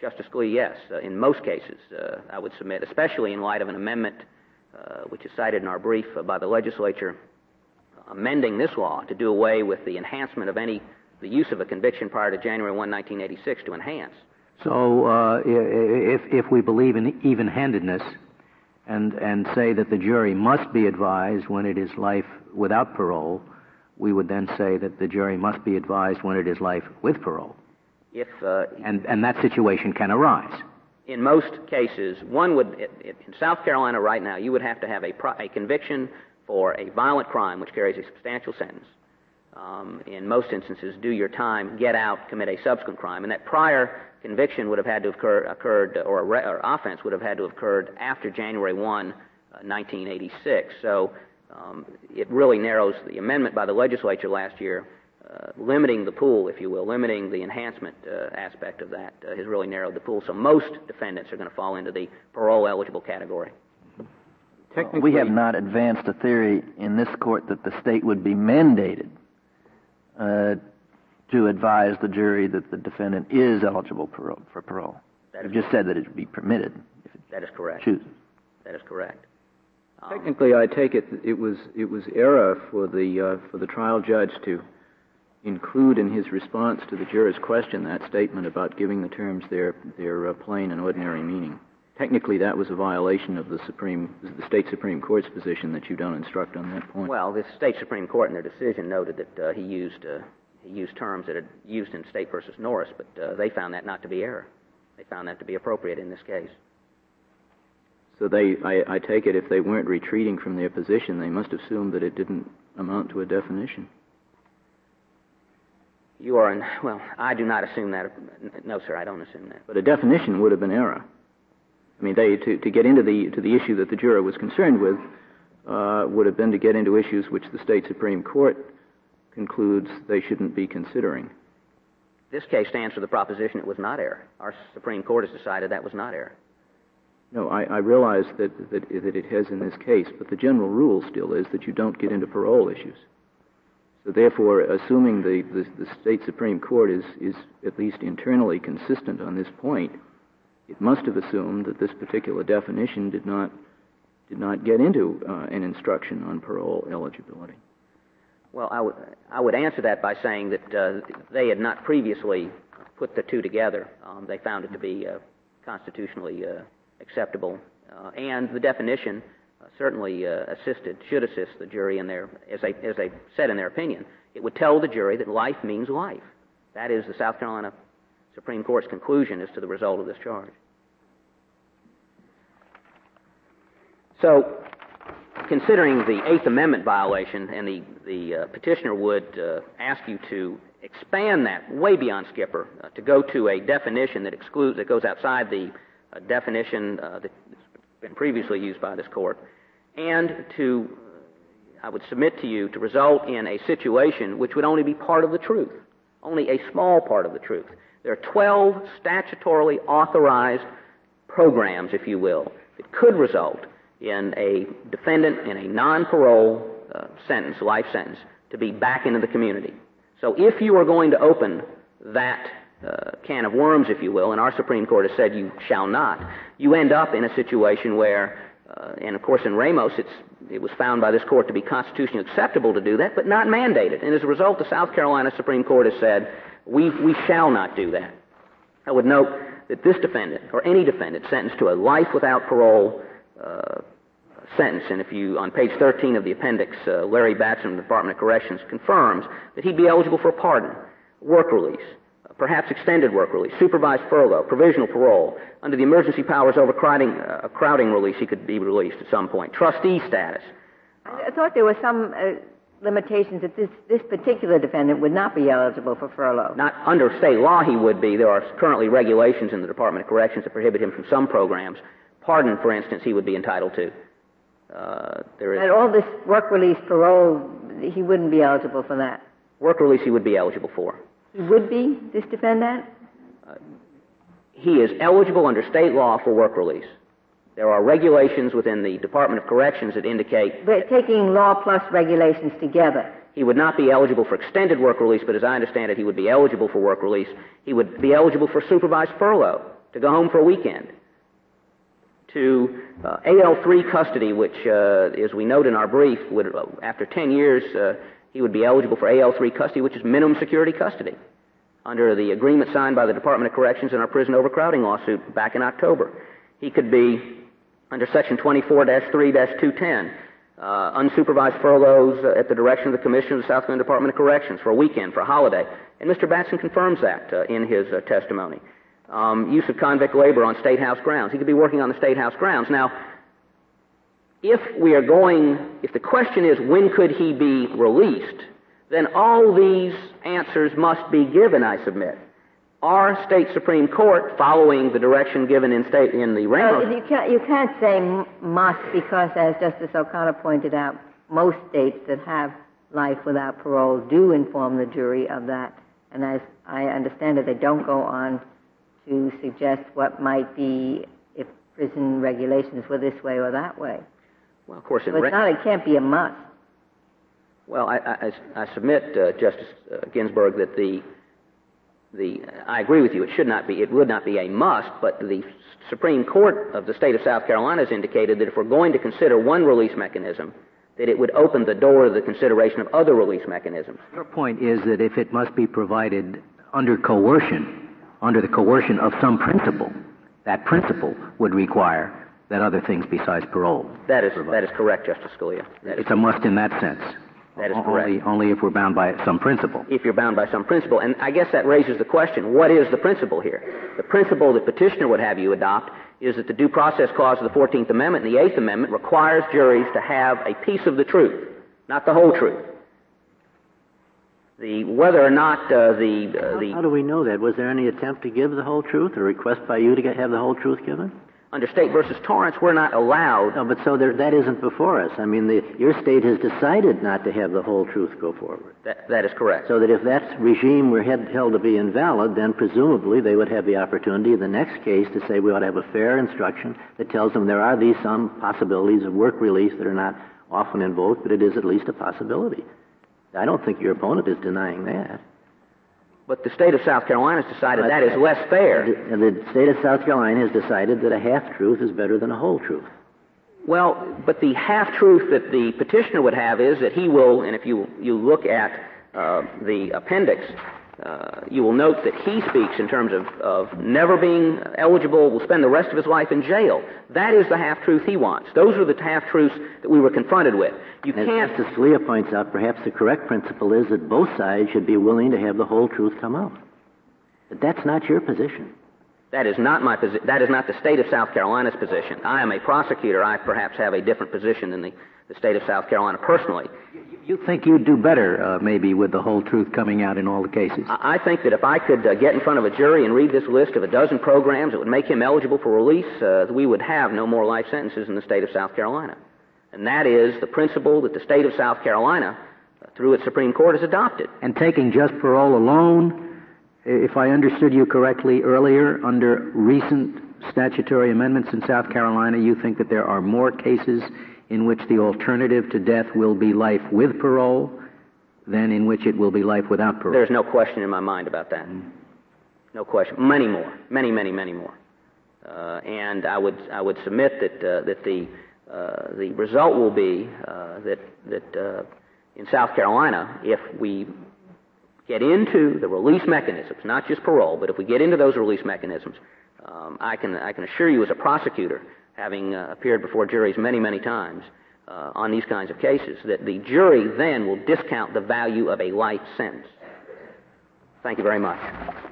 Justice Scalia, yes. Uh, in most cases, uh, I would submit, especially in light of an amendment uh, which is cited in our brief uh, by the legislature amending this law to do away with the enhancement of any the use of a conviction prior to January 1, 1986 to enhance. So uh, if, if we believe in even-handedness and, and say that the jury must be advised when it is life without parole, we would then say that the jury must be advised when it is life with parole. If uh, and and that situation can arise. In most cases, one would in South Carolina right now, you would have to have a, pro, a conviction for a violent crime which carries a substantial sentence. Um, in most instances, do your time, get out, commit a subsequent crime, and that prior conviction would have had to have occur, occurred, or, re, or offense would have had to have occurred after January 1, uh, 1986. So um, it really narrows the amendment by the legislature last year uh, limiting the pool, if you will, limiting the enhancement uh, aspect of that uh, has really narrowed the pool. So most defendants are going to fall into the parole eligible category. Technically, we have not advanced a theory in this court that the state would be mandated uh, to advise the jury that the defendant is eligible parole, for parole. You've just said that it would be permitted. If it that is correct. Chooses. That is correct. Um, Technically, I take it it was it was error for the uh, for the trial judge to include in his response to the juror's question that statement about giving the terms their their uh, plain and ordinary meaning. Technically, that was a violation of the Supreme, the state Supreme Court's position that you don't instruct on that point. Well, the state Supreme Court in their decision noted that uh, he used uh, he used terms that had used in State versus Norris, but uh, they found that not to be error. They found that to be appropriate in this case. So they, I, I take it, if they weren't retreating from their position, they must assume that it didn't amount to a definition. You are in, well, I do not assume that. No, sir, I don't assume that. But a definition would have been error. I mean, they, to, to get into the, to the issue that the juror was concerned with uh, would have been to get into issues which the state Supreme Court concludes they shouldn't be considering. this case stands for the proposition it was not error. Our Supreme Court has decided that was not error. No, I, I realize that, that, that it has in this case, but the general rule still is that you don't get into parole issues. So therefore, assuming the, the, the state Supreme Court is, is at least internally consistent on this point, it must have assumed that this particular definition did not, did not get into uh, an instruction on parole eligibility. Well, I would, I would answer that by saying that uh, they had not previously put the two together. Um, they found it to be uh, constitutionally uh, acceptable, uh, and the definition uh, certainly uh, assisted, should assist the jury in their, as they, as they said in their opinion. It would tell the jury that life means life. That is the South Carolina Supreme Court's conclusion as to the result of this charge. So, considering the Eighth Amendment violation, and the, the uh, petitioner would uh, ask you to expand that way beyond Skipper, uh, to go to a definition that excludes, that goes outside the uh, definition uh, that's been previously used by this court, and to, I would submit to you, to result in a situation which would only be part of the truth, only a small part of the truth. There are 12 statutorily authorized programs, if you will, that could result in a defendant in a non-parole uh, sentence, life sentence, to be back into the community. So if you are going to open that uh, can of worms, if you will, and our Supreme Court has said you shall not, you end up in a situation where, uh, and of course in Ramos, it was found by this court to be constitutionally acceptable to do that, but not mandated. And as a result, the South Carolina Supreme Court has said we, we shall not do that. I would note that this defendant, or any defendant sentenced to a life without parole uh, sentence, and if you, on page 13 of the appendix, uh, Larry Batson the Department of Corrections confirms that he'd be eligible for a pardon, work release, perhaps extended work release, supervised furlough, provisional parole. Under the emergency powers over crowding, uh, crowding release, he could be released at some point. Trustee status. I thought there were some uh, limitations that this, this particular defendant would not be eligible for furlough. Not under state law, he would be. There are currently regulations in the Department of Corrections that prohibit him from some programs. Pardon, for instance, he would be entitled to. Uh, there is. And all this work release, parole, he wouldn't be eligible for that. Work release, he would be eligible for. He would be, this defendant? Uh, he is eligible under state law for work release. There are regulations within the Department of Corrections that indicate. But taking law plus regulations together. He would not be eligible for extended work release, but as I understand it, he would be eligible for work release. He would be eligible for supervised furlough to go home for a weekend to uh, AL3 custody, which, uh, as we note in our brief, would, uh, after 10 years, uh, he would be eligible for AL3 custody, which is minimum security custody, under the agreement signed by the Department of Corrections in our prison overcrowding lawsuit back in October. He could be under Section 24-3-210, uh, unsupervised furloughs uh, at the direction of the Commissioner of the South Carolina Department of Corrections for a weekend, for a holiday. And Mr. Batson confirms that in his testimony um, use of convict labor on state house grounds. He could be working on the state house grounds. Now, if we are going, if the question is when could he be released, then all these answers must be given, I submit. Our state Supreme Court, following the direction given in state in the Ramos. Well, you can't, you can't say must because, as Justice O'Connor pointed out, most states that have life without parole do inform the jury of that. And as I understand it, they don't go on to suggest what might be if prison regulations were this way or that way. Well, of course, it, it's not, it can't be a must. Well, I, I, I submit, uh, Justice uh, Ginsburg, that the the I agree with you. It should not be. It would not be a must. But the Supreme Court of the state of South Carolina has indicated that if we're going to consider one release mechanism, that it would open the door to the consideration of other release mechanisms. Your point is that if it must be provided under coercion, under the coercion of some principle, that principle would require that other things besides parole. That is that is correct, Justice Scalia. That it's a must in that sense. That is correct. Only, only if we're bound by some principle. If you're bound by some principle. And I guess that raises the question, what is the principle here? The principle that petitioner would have you adopt is that the due process clause of the 14th Amendment and the 8th Amendment requires juries to have a piece of the truth, not the whole truth. The whether or not uh, the uh, the how do we know that? Was there any attempt to give the whole truth, or request by you to get, have the whole truth given? Under State versus Torrence, we're not allowed. No, but so there, that isn't before us. I mean, the, your state has decided not to have the whole truth go forward. That, that is correct. So that if that regime were held to be invalid, then presumably they would have the opportunity in the next case to say we ought to have a fair instruction that tells them there are these some possibilities of work release that are not often invoked, but it is at least a possibility. I don't think your opponent is denying that. But the state of South Carolina has decided that is less fair. And the state of South Carolina has decided that a half truth is better than a whole truth. Well, but the half truth that the petitioner would have is that he will, and if you, you look at uh, the appendix, uh, you will note that he speaks in terms of, of never being eligible, will spend the rest of his life in jail. That is the half truth he wants. Those are the half truths that we were confronted with. You As can't. Justice Scalia points out, perhaps the correct principle is that both sides should be willing to have the whole truth come out. But that's not your position. That is not my posi- That is not the state of South Carolina's position. I am a prosecutor. I perhaps have a different position than the, the state of South Carolina personally. You think you'd do better, uh, maybe, with the whole truth coming out in all the cases? I I think that if I could uh, get in front of a jury and read this list of a dozen programs that would make him eligible for release, uh, we would have no more life sentences in the state of South Carolina. And that is the principle that the state of South Carolina, uh, through its Supreme Court, has adopted. And taking just parole alone, if I understood you correctly earlier, under recent statutory amendments in South Carolina, you think that there are more cases in which the alternative to death will be life with parole than in which it will be life without parole? There's no question in my mind about that. No question. Many more. Many, many, many more. Uh, and I would, I would submit that, uh, that the, uh, the result will be uh, that, that uh, in South Carolina, if we get into the release mechanisms, not just parole, but if we get into those release mechanisms, um, I, can, I can assure you as a prosecutor, having uh, appeared before juries many, many times uh, on these kinds of cases, that the jury then will discount the value of a life sentence. Thank you very much.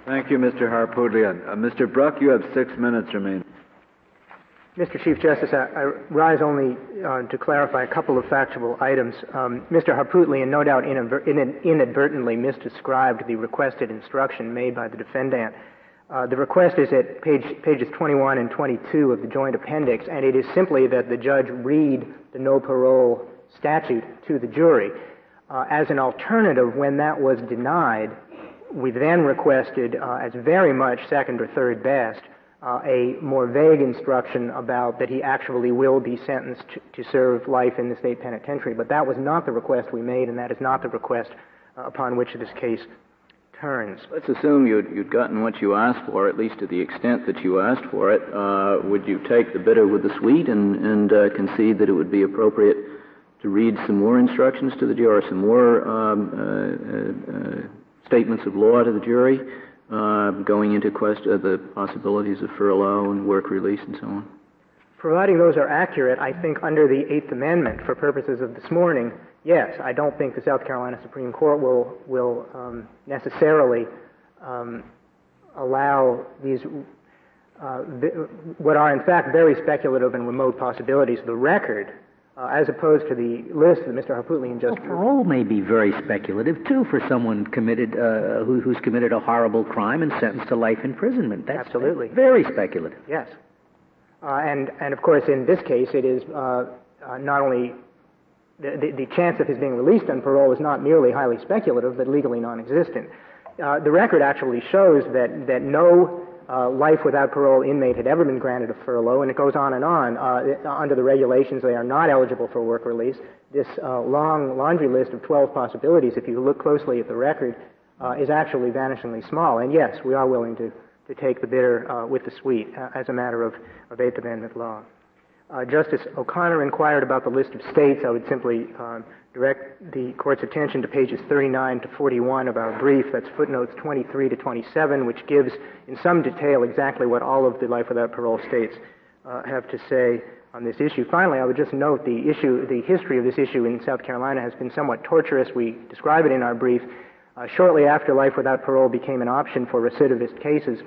Thank you, Mr. Harpootlian. Uh, Mr. Bruck, you have six minutes remaining. Mr. Chief Justice, I, I rise only uh, to clarify a couple of factual items. Um, Mr. Harpootlian no doubt inadver- inadvertently misdescribed the requested instruction made by the defendant. Uh, the request is at page, pages 21 and 22 of the joint appendix, and it is simply that the judge read the no parole statute to the jury. Uh, as an alternative, when that was denied, we then requested, uh, as very much second or third best, uh, a more vague instruction about that he actually will be sentenced to, serve life in the state penitentiary. But that was not the request we made, and that is not the request uh, upon which this case turns. Let's assume you'd, you'd, gotten what you asked for, at least to the extent that you asked for it. Uh, would you take the bitter with the sweet and, and uh, concede that it would be appropriate to read some more instructions to the jury, some more um, statements of law to the jury? Uh, going into question, uh, the possibilities of furlough and work release and so on? Providing those are accurate, I think under the Eighth Amendment, for purposes of this morning, yes. I don't think the South Carolina Supreme Court will will um, necessarily um, allow these uh, what are in fact very speculative and remote possibilities. The record uh, as opposed to the list that Mr. Harpootlian just well, parole may be very speculative too for someone committed uh, who, who's committed a horrible crime and sentenced to life imprisonment. That's absolutely very speculative. Yes, uh, and and of course in this case it is uh, uh, not only the, the, the, chance of his being released on parole is not merely highly speculative but legally non-existent. Uh, the record actually shows that that no uh, life without parole inmate had ever been granted a furlough, and it goes on and on. Uh, under the regulations, they are not eligible for work release. This uh, long laundry list of 12 possibilities, if you look closely at the record, uh, is actually vanishingly small. And yes, we are willing to, to take the bitter uh, with the sweet uh, as a matter of, of Eighth Amendment law. Justice O'Connor inquired about the list of states. I would simply um, direct the court's attention to pages 39 to 41 of our brief. That's footnotes 23 to 27, which gives in some detail exactly what all of the life without parole states uh, have to say on this issue. Finally, I would just note the issue, the history of this issue in South Carolina has been somewhat torturous. We describe it in our brief. Uh, shortly after life without parole became an option for recidivist cases,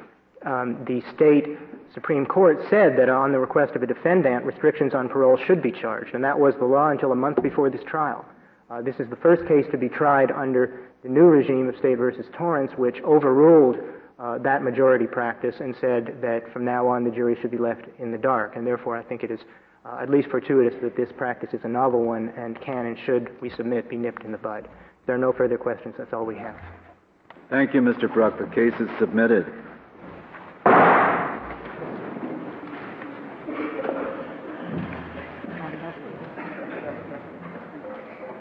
um, the state Supreme Court said that on the request of a defendant, restrictions on parole should be charged, and that was the law until a month before this trial. Uh, this is the first case to be tried under the new regime of State versus Torrence, which overruled uh, that majority practice and said that from now on the jury should be left in the dark. And therefore, I think it is uh, at least fortuitous that this practice is a novel one and can and should, we submit, be nipped in the bud. If there are no further questions, that's all we have. Thank you, Mr. Bruck. The case is submitted.